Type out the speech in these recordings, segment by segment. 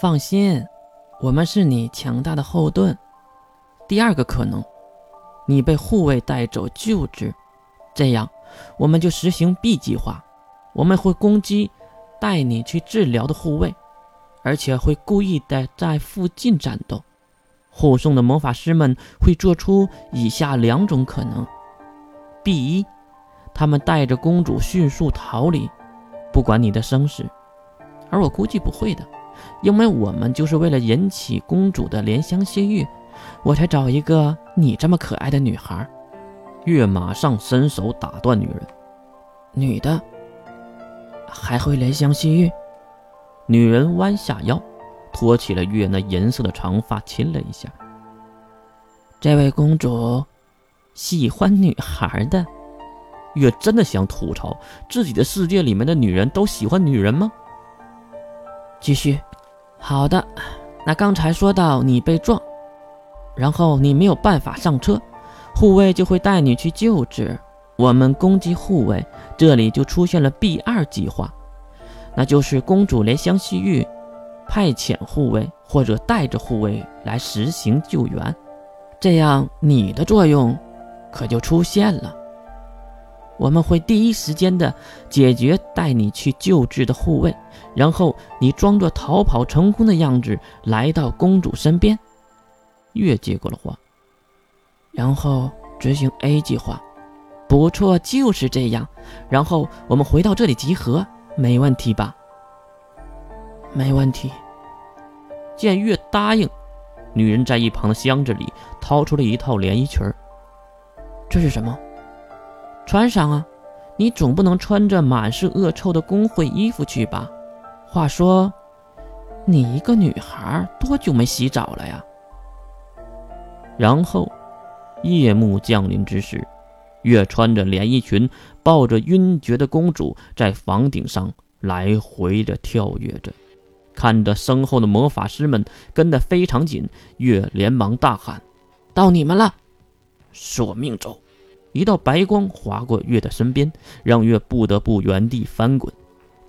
放心，我们是你强大的后盾。第二个可能，你被护卫带走救治，这样我们就实行 B 计划，我们会攻击带你去治疗的护卫，而且会故意的在附近战斗。护送的魔法师们会做出以下两种可能：B 一，他们带着公主迅速逃离，不管你的生死。而我估计不会的，因为我们就是为了引起公主的怜香惜玉，我才找一个你这么可爱的女孩。月马上伸手打断女人：“女的还会怜香惜玉？”女人弯下腰，托起了月那银色的长发，亲了一下。这位公主喜欢女孩的。月真的想吐槽：自己的世界里面的女人都喜欢女人吗？继续，好的。那刚才说到你被撞，然后你没有办法上车，护卫就会带你去救治。我们攻击护卫，这里就出现了 B 二计划，那就是公主怜香惜玉，派遣护卫或者带着护卫来实行救援，这样你的作用可就出现了。我们会第一时间的解决带你去救治的护卫，然后你装作逃跑成功的样子来到公主身边。月接过了话，然后执行 A 计划。不错，就是这样。然后我们回到这里集合，没问题吧？没问题。见月答应，女人在一旁的箱子里掏出了一套连衣裙这是什么？穿上啊！你总不能穿着满是恶臭的工会衣服去吧？话说，你一个女孩多久没洗澡了呀？然后，夜幕降临之时，月穿着连衣裙，抱着晕厥的公主，在房顶上来回的跳跃着，看着身后的魔法师们跟得非常紧，月连忙大喊：“到你们了！索命咒！”一道白光划过月的身边，让月不得不原地翻滚。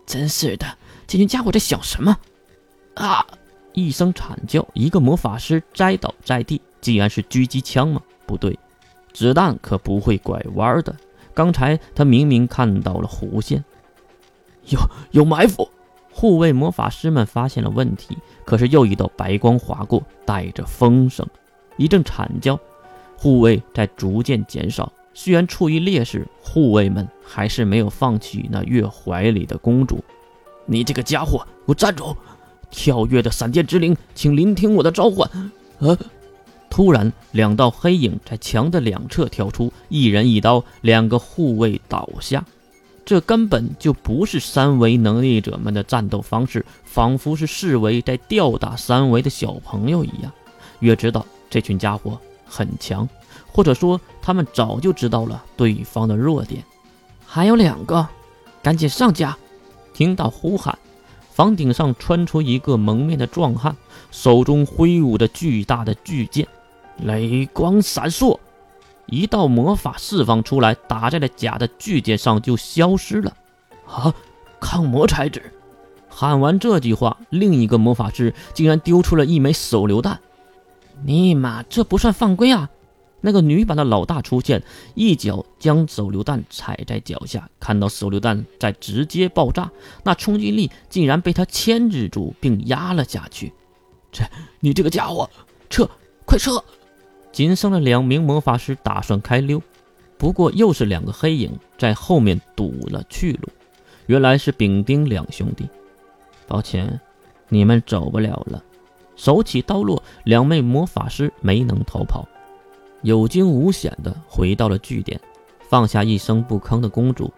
真是的，这群家伙在想什么？啊！一声惨叫，一个魔法师栽倒在地。竟然是狙击枪吗？不对，子弹可不会拐弯的。刚才他明明看到了弧线，有有埋伏！护卫魔法师们发现了问题，可是又一道白光划过，带着风声，一阵惨叫，护卫在逐渐减少。虽然处于劣势，护卫们还是没有放弃那月怀里的公主。你这个家伙，给我站住！跳跃的闪电之灵，请聆听我的召唤！啊！突然，两道黑影在墙的两侧跳出，一人一刀，两个护卫倒下。这根本就不是三维能力者们的战斗方式，仿佛是视为在吊打三维的小朋友一样。月知道这群家伙很强。或者说，他们早就知道了对方的弱点。还有两个，赶紧上架！听到呼喊，房顶上窜出一个蒙面的壮汉，手中挥舞着巨大的巨剑，雷光闪烁，一道魔法释放出来，打在了假的巨剑上，就消失了。啊！抗魔材质！喊完这句话，另一个魔法师竟然丢出了一枚手榴弹。尼玛，这不算犯规啊！那个女版的老大出现，一脚将手榴弹踩在脚下，看到手榴弹在直接爆炸，那冲击力竟然被他牵制住并压了下去。这，你这个家伙，撤，快撤！仅剩了两名魔法师打算开溜，不过又是两个黑影在后面堵了去路。原来是丙丁两兄弟。抱歉，你们走不了了。手起刀落，两位魔法师没能逃跑。有惊无险地回到了据点，放下一声不吭的公主，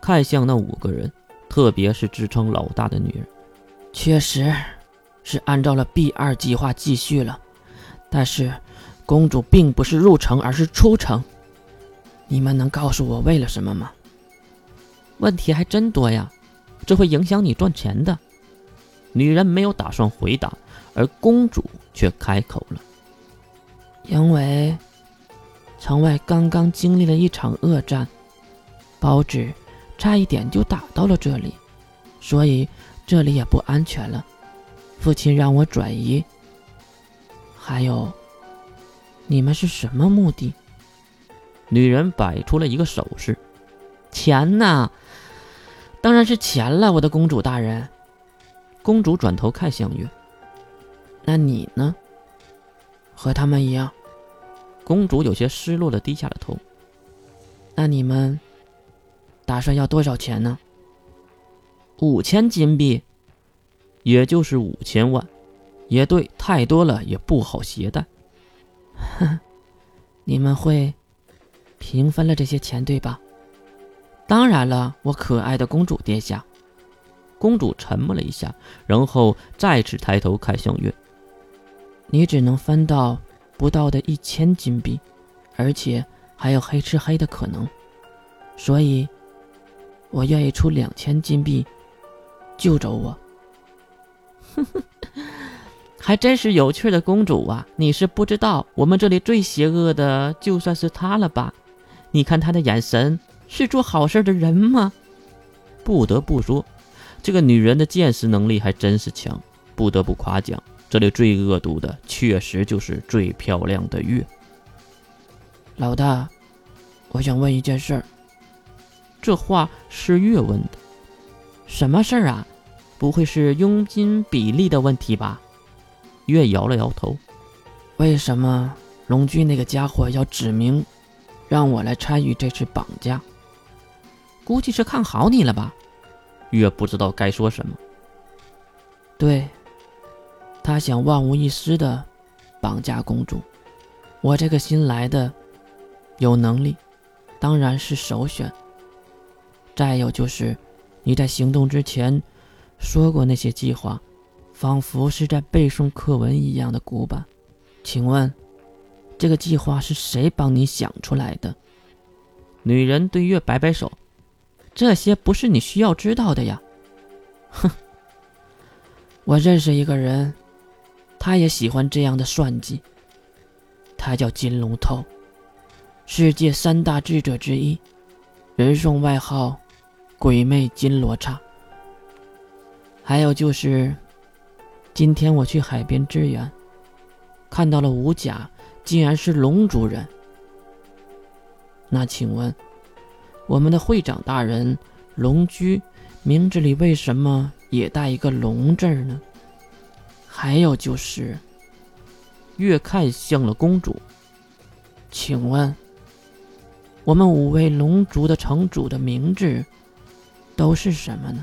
看向那五个人，特别是自称老大的女人。确实，是按照了 B 二计划继续了，但是公主并不是入城，而是出城。你们能告诉我为了什么吗？问题还真多呀，这会影响你赚钱的。女人没有打算回答，而公主却开口了：“因为。”城外刚刚经历了一场恶战，包子差一点就打到了这里，所以这里也不安全了。父亲让我转移。还有，你们是什么目的？女人摆出了一个手势：“钱呐，当然是钱了，我的公主大人。”公主转头看向月：“那你呢？和他们一样？”公主有些失落的低下了头。“那你们打算要多少钱呢？”“五千金币，也就是五千万。”也对，太多了也不好携带。哼，你们会平分了这些钱，对吧？当然了，我可爱的公主殿下。公主沉默了一下，然后再次抬头看向月。你只能分到不到的一千金币，而且还有黑吃黑的可能。所以，我愿意出两千金币救走我。哼哼。还真是有趣的公主啊！你是不知道，我们这里最邪恶的就算是她了吧？你看她的眼神，是做好事的人吗？不得不说，这个女人的见识能力还真是强。不得不夸奖，这里最恶毒的确实就是最漂亮的月。老大，我想问一件事儿。这话是月问的。什么事儿啊？不会是佣金比例的问题吧？月摇了摇头，为什么龙驹那个家伙要指明让我来参与这次绑架？估计是看好你了吧？月不知道该说什么。对，他想万无一失的绑架公主。我这个新来的有能力，当然是首选。再有就是你在行动之前说过那些计划。仿佛是在背诵课文一样的古板，请问，这个计划是谁帮你想出来的？女人对月摆摆手，这些不是你需要知道的呀。哼，我认识一个人，他也喜欢这样的算计。他叫金龙头，世界三大智者之一，人送外号“鬼魅金罗刹”。还有就是。今天我去海边支援，看到了武甲，竟然是龙族人。那请问，我们的会长大人龙居名字里为什么也带一个龙字呢？还有就是，越看向了公主。请问，我们五位龙族的城主的名字都是什么呢？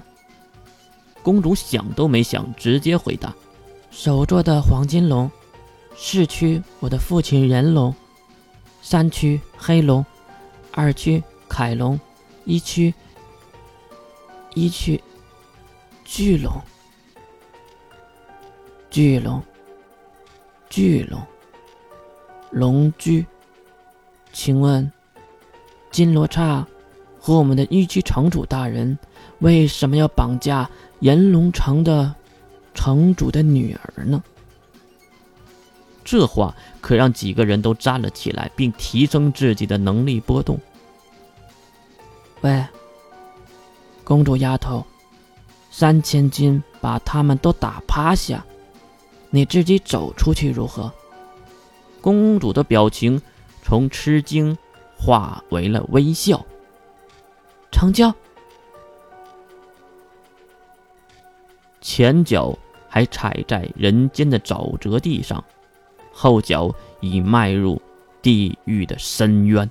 公主想都没想，直接回答。首座的黄金龙，市区我的父亲人龙，三区黑龙，二区凯龙，一区一区巨龙，巨龙，巨龙，龙驹。请问金罗刹和我们的一区城主大人为什么要绑架炎龙城的？城主的女儿呢？这话可让几个人都站了起来，并提升自己的能力波动。喂，公主丫头，三千金把他们都打趴下，你自己走出去如何？公主的表情从吃惊化为了微笑。成交。前脚还踩在人间的沼泽地上，后脚已迈入地狱的深渊。